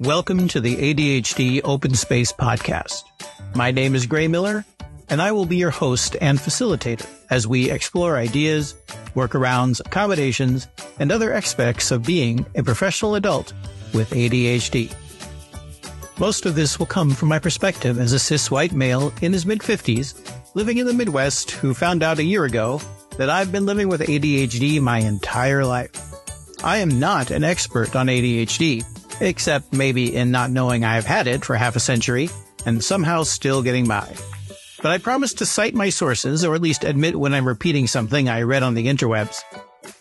Welcome to the ADHD Open Space Podcast. My name is Gray Miller, and I will be your host and facilitator as we explore ideas, workarounds, accommodations, and other aspects of being a professional adult with ADHD. Most of this will come from my perspective as a cis white male in his mid 50s living in the Midwest who found out a year ago that I've been living with ADHD my entire life. I am not an expert on ADHD except maybe in not knowing I've had it for half a century and somehow still getting by. But I promise to cite my sources, or at least admit when I'm repeating something I read on the interwebs.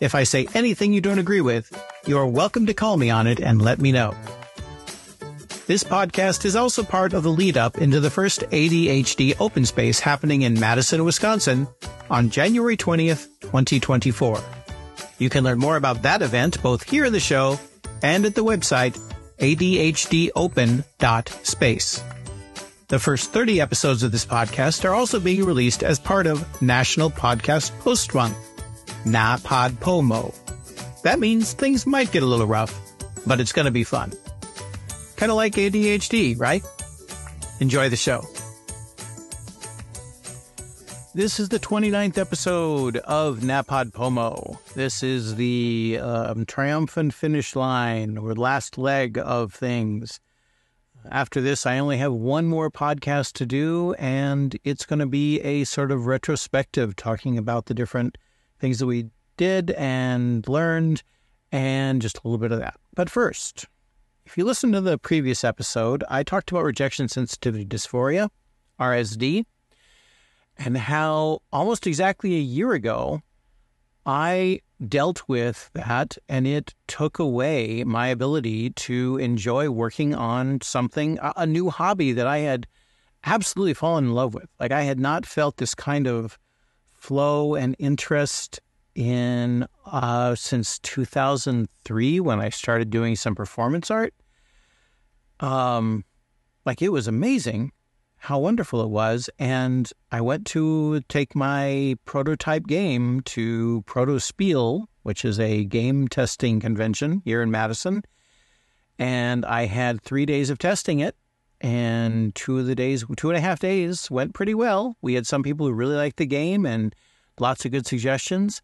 If I say anything you don't agree with, you're welcome to call me on it and let me know. This podcast is also part of the lead up into the first ADHD open space happening in Madison, Wisconsin on January 20th, 2024. You can learn more about that event both here in the show and at the website adhdopen.space. The first 30 episodes of this podcast are also being released as part of National Podcast Post Month, NaPodPoMo. That means things might get a little rough, but it's going to be fun. Kind of like ADHD, right? Enjoy the show. This is the 29th episode of NaPodPoMo. This is the um, triumphant finish line or last leg of things. After this, I only have one more podcast to do, and it's going to be a sort of retrospective talking about the different things that we did and learned, and just a little bit of that. But first, if you listen to the previous episode, I talked about rejection sensitivity dysphoria, RSD and how almost exactly a year ago, I dealt with that and it took away my ability to enjoy working on something, a new hobby that I had absolutely fallen in love with. Like I had not felt this kind of flow and interest in uh, since 2003 when I started doing some performance art. Um, like it was amazing how wonderful it was. And I went to take my prototype game to Protospiel, which is a game testing convention here in Madison. And I had three days of testing it. And two of the days, two and a half days went pretty well. We had some people who really liked the game and lots of good suggestions.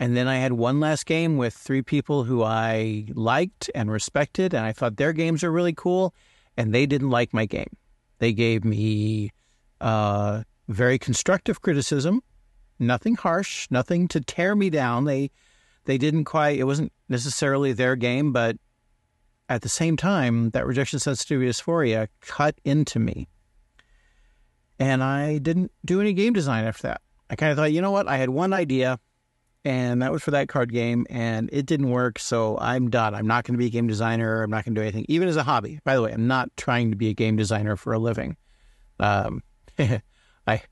And then I had one last game with three people who I liked and respected, and I thought their games are really cool, and they didn't like my game. They gave me uh, very constructive criticism, nothing harsh, nothing to tear me down. They they didn't quite. It wasn't necessarily their game, but at the same time, that rejection sensitivity dysphoria cut into me, and I didn't do any game design after that. I kind of thought, you know what? I had one idea, and that was for that card game, and it didn't work. So I'm done. I'm not going to be a game designer. I'm not going to do anything, even as a hobby. By the way, I'm not trying to be a game designer for a living. Um, I, I,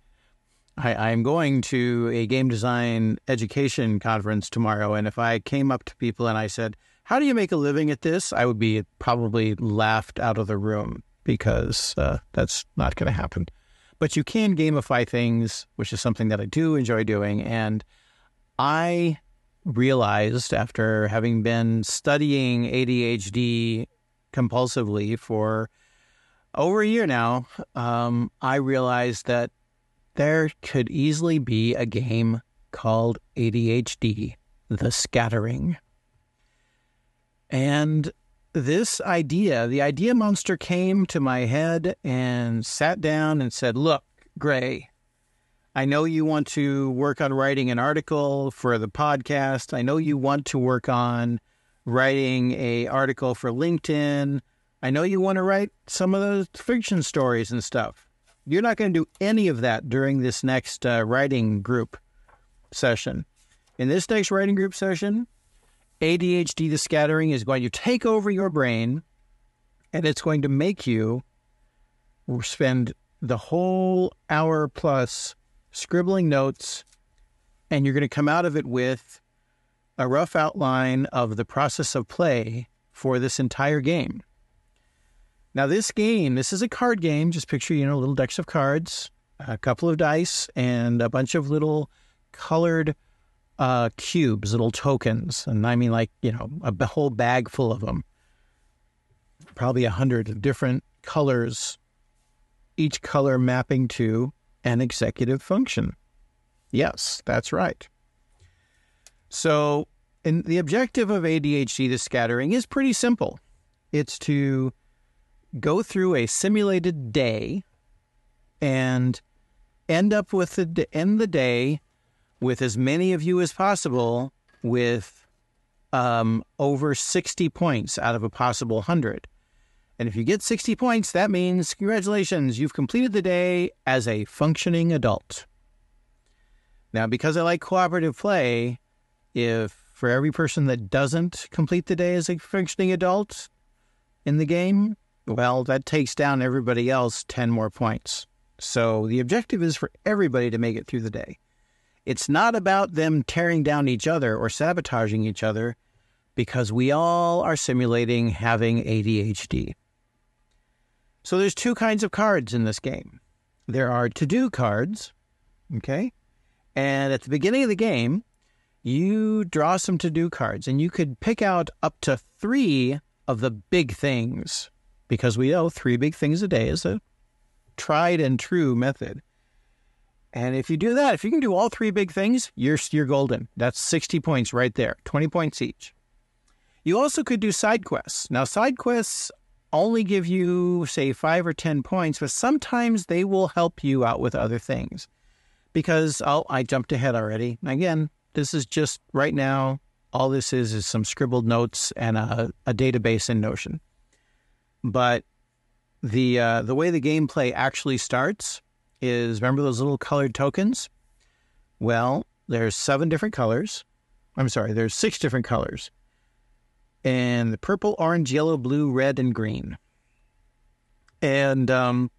I'm going to a game design education conference tomorrow, and if I came up to people and I said, "How do you make a living at this?" I would be probably laughed out of the room because uh, that's not going to happen. But you can gamify things, which is something that I do enjoy doing, and I realized after having been studying ADHD compulsively for over a year now, um, I realized that there could easily be a game called ADHD, The Scattering. And this idea, the idea monster came to my head and sat down and said, Look, Gray, I know you want to work on writing an article for the podcast. I know you want to work on writing a article for LinkedIn. I know you want to write some of those fiction stories and stuff. You're not going to do any of that during this next uh, writing group session. In this next writing group session, ADHD the scattering is going to take over your brain and it's going to make you spend the whole hour plus scribbling notes, and you're going to come out of it with a rough outline of the process of play for this entire game. Now, this game, this is a card game. Just picture, you know, little decks of cards, a couple of dice, and a bunch of little colored uh, cubes, little tokens, and I mean like you know a whole bag full of them, probably a hundred different colors, each color mapping to an executive function. Yes, that's right. So, in the objective of ADHD, the scattering is pretty simple. It's to go through a simulated day and end up with the end the day with as many of you as possible with um, over 60 points out of a possible 100. And if you get 60 points, that means congratulations, you've completed the day as a functioning adult. Now, because I like cooperative play, if for every person that doesn't complete the day as a functioning adult in the game, well, that takes down everybody else 10 more points. So the objective is for everybody to make it through the day. It's not about them tearing down each other or sabotaging each other because we all are simulating having ADHD. So there's two kinds of cards in this game. There are to-do cards, okay? And at the beginning of the game, you draw some to-do cards and you could pick out up to 3 of the big things because we know 3 big things a day is a tried and true method. And if you do that, if you can do all three big things, you're you're golden. That's 60 points right there, 20 points each. You also could do side quests. Now, side quests only give you, say, five or 10 points, but sometimes they will help you out with other things. Because, oh, I jumped ahead already. Again, this is just right now, all this is is some scribbled notes and a, a database in Notion. But the uh, the way the gameplay actually starts is remember those little colored tokens? Well, there's seven different colors. I'm sorry, there's six different colors and the purple, orange, yellow, blue, red, and green. And um,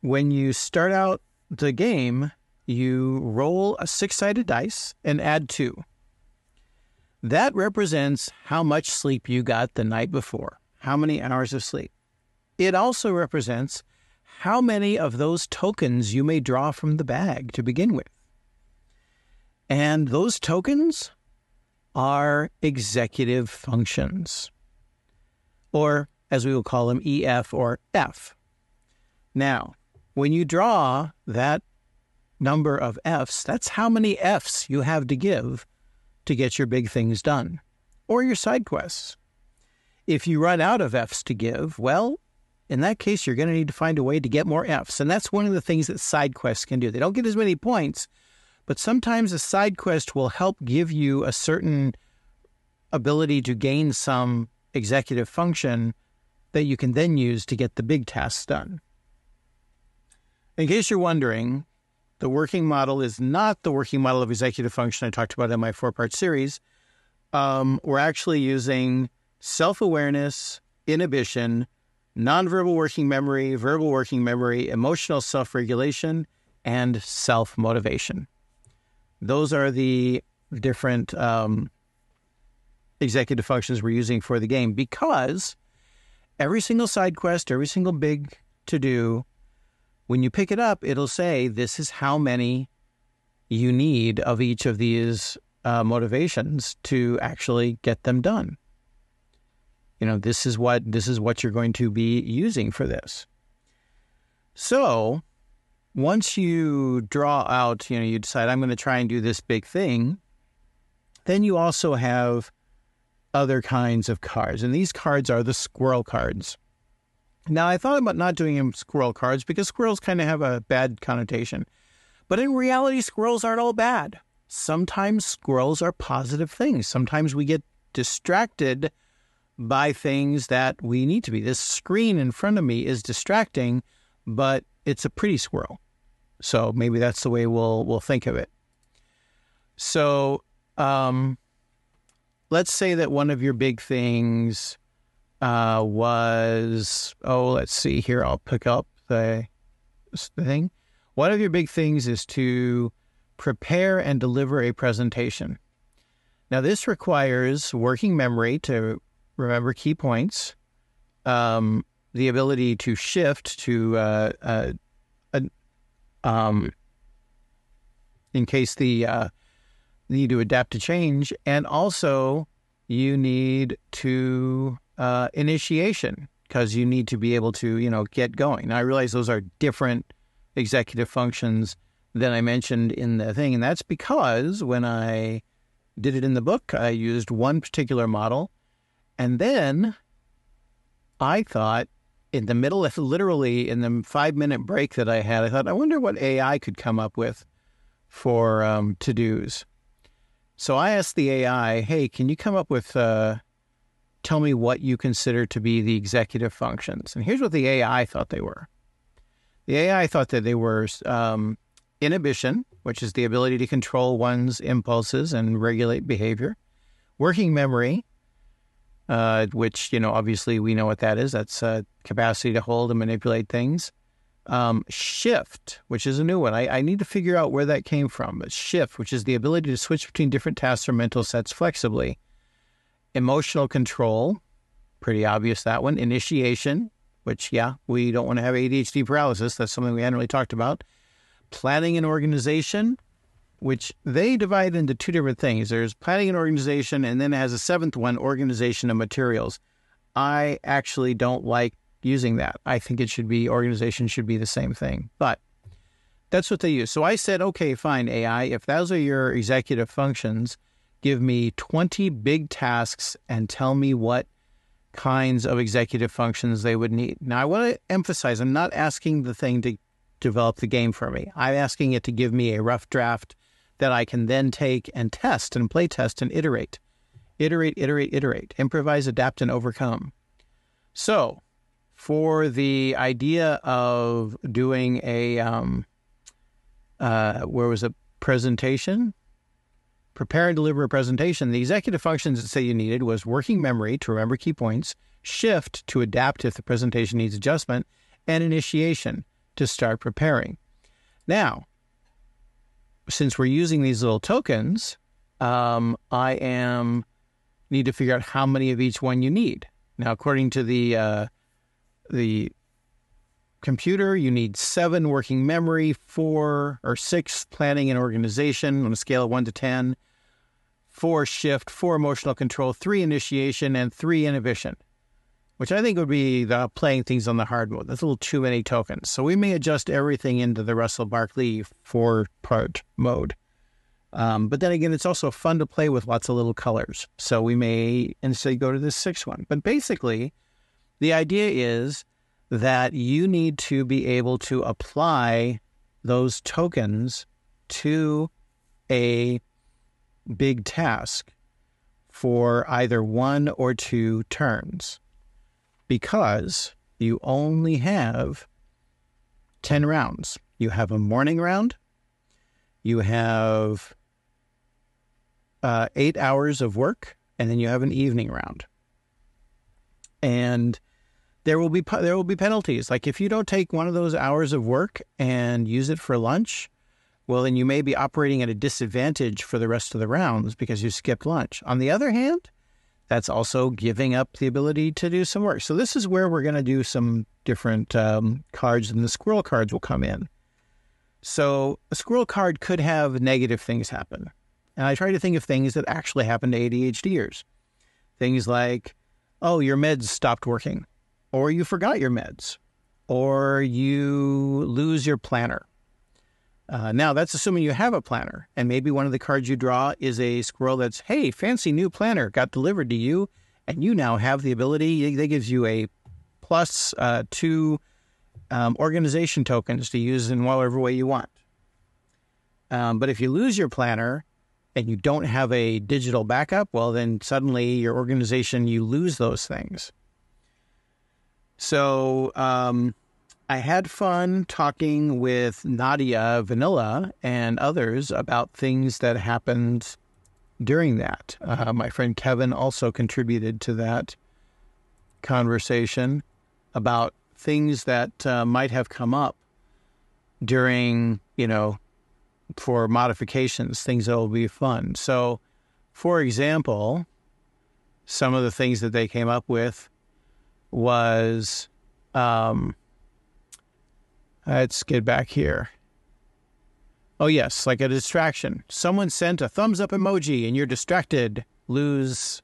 when you start out the game, you roll a six sided dice and add two. That represents how much sleep you got the night before, how many hours of sleep. It also represents how many of those tokens you may draw from the bag to begin with. And those tokens are executive functions, or as we will call them, EF or F. Now, when you draw that number of Fs, that's how many Fs you have to give to get your big things done, or your side quests. If you run out of Fs to give, well, in that case, you're going to need to find a way to get more Fs. And that's one of the things that side quests can do. They don't get as many points, but sometimes a side quest will help give you a certain ability to gain some executive function that you can then use to get the big tasks done. In case you're wondering, the working model is not the working model of executive function I talked about in my four part series. Um, we're actually using self awareness, inhibition, nonverbal working memory, verbal working memory, emotional self regulation, and self motivation. Those are the different um, executive functions we're using for the game because every single side quest, every single big to do, when you pick it up, it'll say this is how many you need of each of these uh, motivations to actually get them done. You know, this is what this is what you're going to be using for this. So once you draw out, you know, you decide I'm going to try and do this big thing, then you also have other kinds of cards. And these cards are the squirrel cards. Now, I thought about not doing squirrel cards because squirrels kind of have a bad connotation. But in reality, squirrels aren't all bad. Sometimes squirrels are positive things. Sometimes we get distracted by things that we need to be. This screen in front of me is distracting, but it's a pretty squirrel. So maybe that's the way we'll we'll think of it. So um, let's say that one of your big things uh, was oh let's see here I'll pick up the thing. One of your big things is to prepare and deliver a presentation. Now this requires working memory to remember key points, um, the ability to shift to uh, uh, um, in case the uh, need to adapt to change, and also you need to uh, initiation because you need to be able to, you know, get going. Now, I realize those are different executive functions than I mentioned in the thing, and that's because when I did it in the book, I used one particular model, and then I thought in the middle of literally in the five minute break that I had, I thought, I wonder what AI could come up with for um, to dos. So I asked the AI, hey, can you come up with, uh, tell me what you consider to be the executive functions? And here's what the AI thought they were the AI thought that they were um, inhibition, which is the ability to control one's impulses and regulate behavior, working memory, uh, which, you know, obviously we know what that is. That's uh, capacity to hold and manipulate things. Um, shift, which is a new one. I, I, need to figure out where that came from. But shift, which is the ability to switch between different tasks or mental sets flexibly. Emotional control, pretty obvious that one. Initiation, which, yeah, we don't want to have ADHD paralysis. That's something we hadn't really talked about. Planning and organization, which they divide into two different things. There's planning and organization, and then it has a seventh one, organization of materials. I actually don't like using that. I think it should be organization should be the same thing. But that's what they use. So I said, okay, fine, AI, if those are your executive functions, give me 20 big tasks and tell me what kinds of executive functions they would need. Now, I want to emphasize I'm not asking the thing to develop the game for me. I'm asking it to give me a rough draft that I can then take and test and play test and iterate. Iterate, iterate, iterate. Improvise, adapt, and overcome. So, for the idea of doing a um, uh, where was a presentation prepare and deliver a presentation the executive functions that say you needed was working memory to remember key points shift to adapt if the presentation needs adjustment and initiation to start preparing now since we're using these little tokens um, i am need to figure out how many of each one you need. Now according to the uh, the computer, you need seven working memory, four or six planning and organization on a scale of one to ten, four shift, four emotional control, three initiation, and three inhibition, which I think would be the playing things on the hard mode. That's a little too many tokens. So we may adjust everything into the Russell Barkley four part mode. Um, but then again, it's also fun to play with lots of little colors. So we may instead go to this sixth one. But basically, the idea is that you need to be able to apply those tokens to a big task for either one or two turns because you only have 10 rounds. You have a morning round, you have uh, eight hours of work, and then you have an evening round. And there will be there will be penalties. Like if you don't take one of those hours of work and use it for lunch, well, then you may be operating at a disadvantage for the rest of the rounds because you skipped lunch. On the other hand, that's also giving up the ability to do some work. So this is where we're going to do some different um, cards, and the squirrel cards will come in. So a squirrel card could have negative things happen, and I try to think of things that actually happen to ADHDers. Things like, oh, your meds stopped working or you forgot your meds, or you lose your planner. Uh, now, that's assuming you have a planner, and maybe one of the cards you draw is a squirrel that's, hey, fancy new planner got delivered to you, and you now have the ability, that gives you a plus, uh, two um, organization tokens to use in whatever way you want. Um, but if you lose your planner and you don't have a digital backup, well, then suddenly your organization, you lose those things. So um, I had fun talking with Nadia Vanilla and others about things that happened during that. Uh, my friend Kevin also contributed to that conversation about things that uh, might have come up during, you know, for modifications, things that will be fun. So, for example, some of the things that they came up with was um, let's get back here. Oh, yes, like a distraction. Someone sent a thumbs up emoji and you're distracted, lose.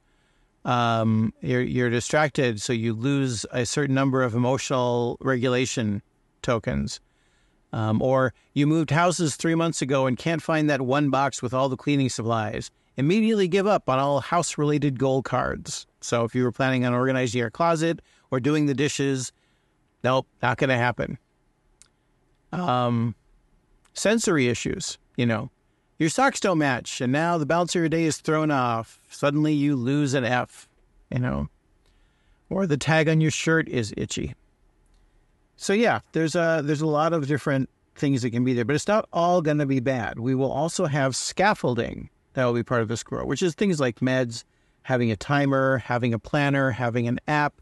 Um, you're, you're distracted, so you lose a certain number of emotional regulation tokens. Um, or you moved houses three months ago and can't find that one box with all the cleaning supplies. Immediately give up on all house related goal cards. So if you were planning on organizing your closet or doing the dishes, nope, not going to happen. Um, sensory issues, you know, your socks don't match, and now the balance of your day is thrown off. Suddenly you lose an F, you know, or the tag on your shirt is itchy. So yeah, there's a there's a lot of different things that can be there, but it's not all going to be bad. We will also have scaffolding that will be part of this grow, which is things like meds, having a timer, having a planner, having an app,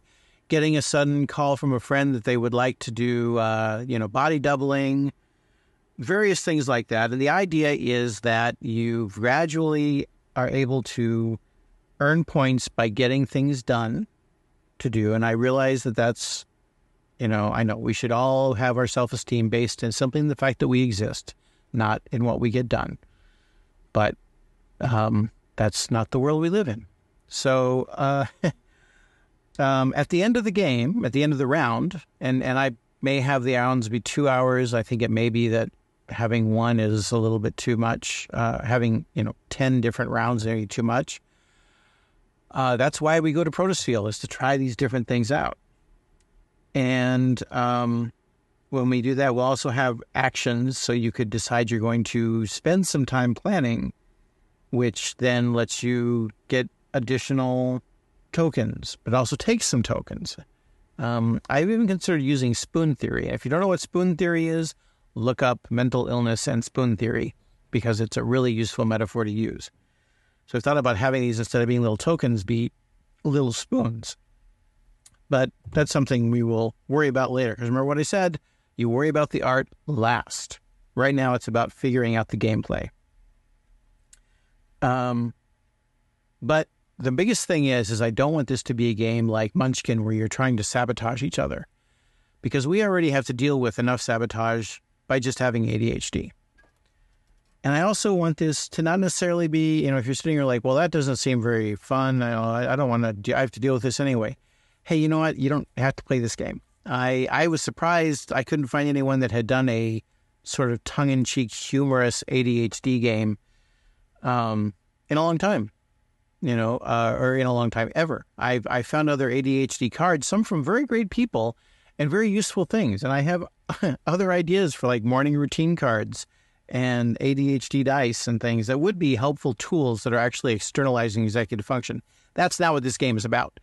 getting a sudden call from a friend that they would like to do, uh, you know, body doubling, various things like that. And the idea is that you gradually are able to earn points by getting things done to do. And I realize that that's, you know, I know we should all have our self esteem based in simply the fact that we exist, not in what we get done. But um, that's not the world we live in. So uh, um, at the end of the game, at the end of the round, and, and I may have the rounds be two hours. I think it may be that having one is a little bit too much. Uh, having you know ten different rounds may be too much. Uh, that's why we go to Protospiel is to try these different things out. And um, when we do that, we'll also have actions. So you could decide you're going to spend some time planning, which then lets you get additional tokens, but also takes some tokens. Um, I've even considered using spoon theory. If you don't know what spoon theory is, look up mental illness and spoon theory because it's a really useful metaphor to use. So I thought about having these instead of being little tokens, be little spoons. But that's something we will worry about later. Because remember what I said? You worry about the art last. Right now, it's about figuring out the gameplay. Um, but the biggest thing is, is I don't want this to be a game like Munchkin where you're trying to sabotage each other, because we already have to deal with enough sabotage by just having ADHD. And I also want this to not necessarily be, you know, if you're sitting here like, well, that doesn't seem very fun. I, I don't want to, I have to deal with this anyway. Hey, you know what? You don't have to play this game. I, I was surprised I couldn't find anyone that had done a sort of tongue in cheek, humorous ADHD game um, in a long time, you know, uh, or in a long time ever. I've, I found other ADHD cards, some from very great people and very useful things. And I have other ideas for like morning routine cards and ADHD dice and things that would be helpful tools that are actually externalizing executive function. That's not what this game is about.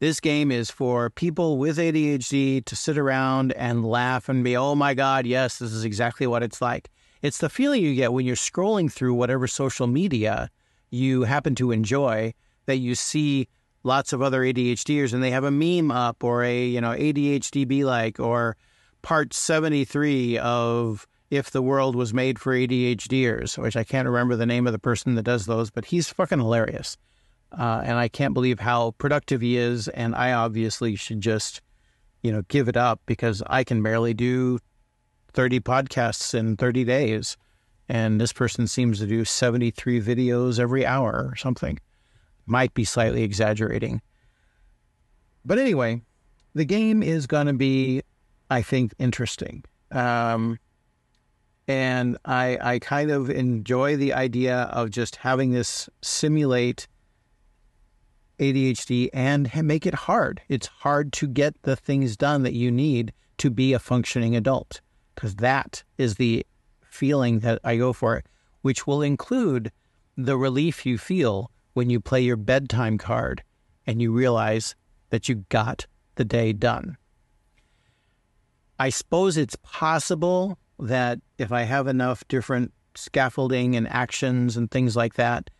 This game is for people with ADHD to sit around and laugh and be, oh my God, yes, this is exactly what it's like. It's the feeling you get when you're scrolling through whatever social media you happen to enjoy that you see lots of other ADHDers and they have a meme up or a, you know, ADHD be like or part 73 of If the World Was Made for ADHDers, which I can't remember the name of the person that does those, but he's fucking hilarious. Uh, and I can't believe how productive he is. And I obviously should just, you know, give it up because I can barely do 30 podcasts in 30 days. And this person seems to do 73 videos every hour or something. Might be slightly exaggerating. But anyway, the game is going to be I think, interesting. Um, and I, I kind of enjoy the idea of just having this simulate ADHD and make it hard. It's hard to get the things done that you need to be a functioning adult because that is the feeling that I go for, which will include the relief you feel when you play your bedtime card and you realize that you got the day done. I suppose it's possible that if I have enough different scaffolding and actions and things like that,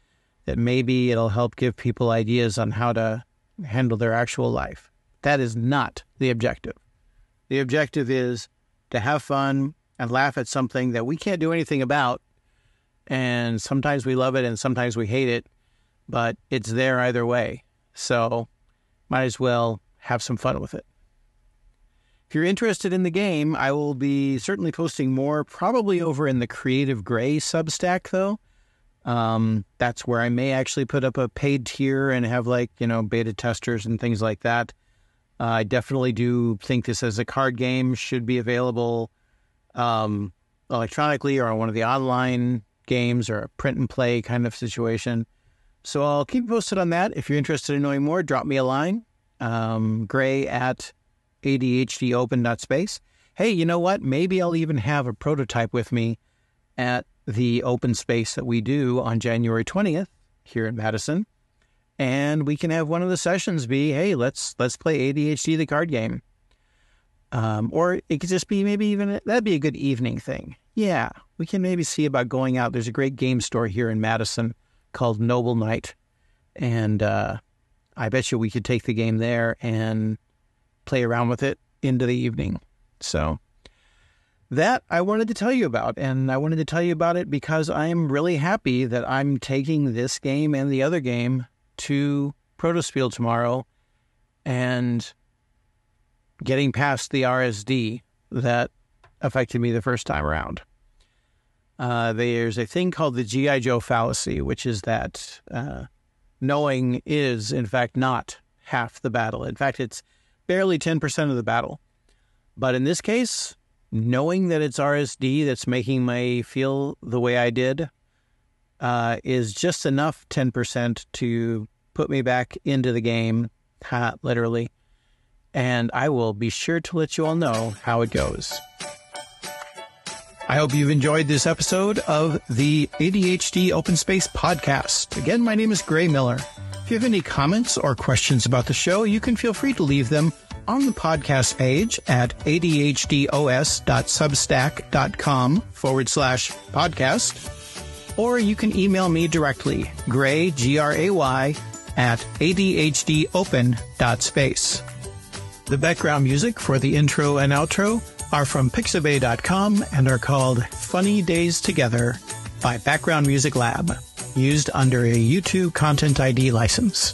that maybe it'll help give people ideas on how to handle their actual life. That is not the objective. The objective is to have fun and laugh at something that we can't do anything about. And sometimes we love it and sometimes we hate it, but it's there either way. So might as well have some fun with it. If you're interested in the game, I will be certainly posting more, probably over in the Creative Gray Substack, though. Um, that's where I may actually put up a paid tier and have like, you know, beta testers and things like that. Uh, I definitely do think this as a card game should be available um, electronically or on one of the online games or a print and play kind of situation. So I'll keep you posted on that. If you're interested in knowing more, drop me a line. Um, gray at adhdopen.space. Hey, you know what? Maybe I'll even have a prototype with me at the open space that we do on January 20th here in Madison. And we can have one of the sessions be, hey, let's let's play ADHD the card game. Um, or it could just be maybe even that'd be a good evening thing. Yeah, we can maybe see about going out. There's a great game store here in Madison called Noble Knight, and uh, I bet you we could take the game there and play around with it into the evening. So that I wanted to tell you about. And I wanted to tell you about it because I am really happy that I'm taking this game and the other game to Protospiel tomorrow and getting past the RSD that affected me the first time around. Uh, there's a thing called the G.I. Joe fallacy, which is that uh, knowing is, in fact, not half the battle. In fact, it's barely 10% of the battle. But in this case, knowing that it's RSD that's making me feel the way I did uh, is just enough 10% to put me back into the game, literally. And I will be sure to let you all know how it goes. I hope you've enjoyed this episode of the ADHD Open Space podcast. Again, my name is Gray Miller. If you have any comments or questions about the show, you can feel free to leave them on the podcast page at adhdos.substack.com forward slash podcast, or you can email me directly, gray, G-R-A-Y, at adhdopen.space. The background music for the intro and outro are from pixabay.com and are called Funny Days Together by Background Music Lab, used under a YouTube Content ID license.